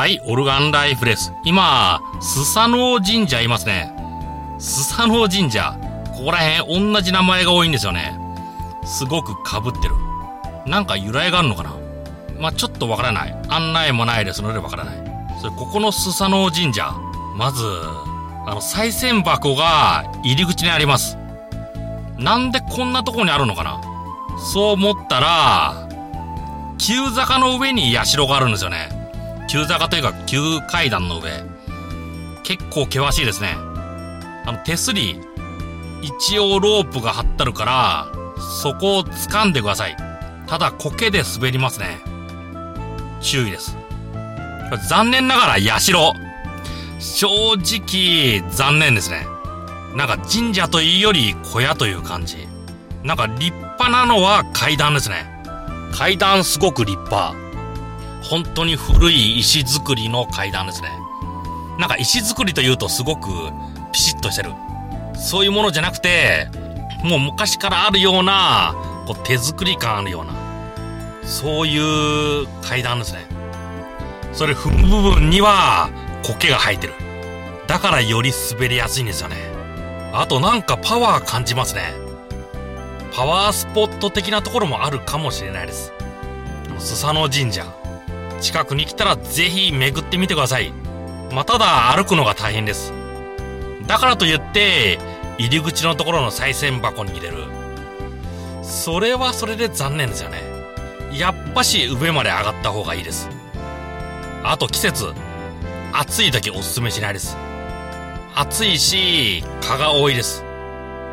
はい、オルガンライフです。今、スサノオ神社いますね。スサノオ神社。ここら辺同じ名前が多いんですよね。すごく被ってる。なんか由来があるのかなまあ、ちょっとわからない。案内もないですのでわからない。それ、ここのスサノオ神社。まず、あの、賽銭箱が入り口にあります。なんでこんなとこにあるのかなそう思ったら、急坂の上に社があるんですよね。急坂というか急階段の上。結構険しいですね。あの、手すり、一応ロープが張ってるから、そこを掴んでください。ただ、苔で滑りますね。注意です。残念ながら社。正直、残念ですね。なんか神社というより小屋という感じ。なんか立派なのは階段ですね。階段すごく立派。本当に古い石造りの階段ですね。なんか石造りというとすごくピシッとしてる。そういうものじゃなくて、もう昔からあるような、こう手作り感あるような、そういう階段ですね。それ踏む部分には苔が生えてる。だからより滑りやすいんですよね。あとなんかパワー感じますね。パワースポット的なところもあるかもしれないです。スサノ神社。近くに来たらぜひ巡ってみてください。まあ、ただ歩くのが大変です。だからといって、入り口のところの賽銭箱に入れる。それはそれで残念ですよね。やっぱし上まで上がった方がいいです。あと季節、暑い時おすすめしないです。暑いし、蚊が多いです。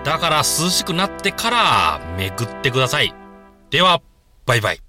だから涼しくなってから巡ってください。では、バイバイ。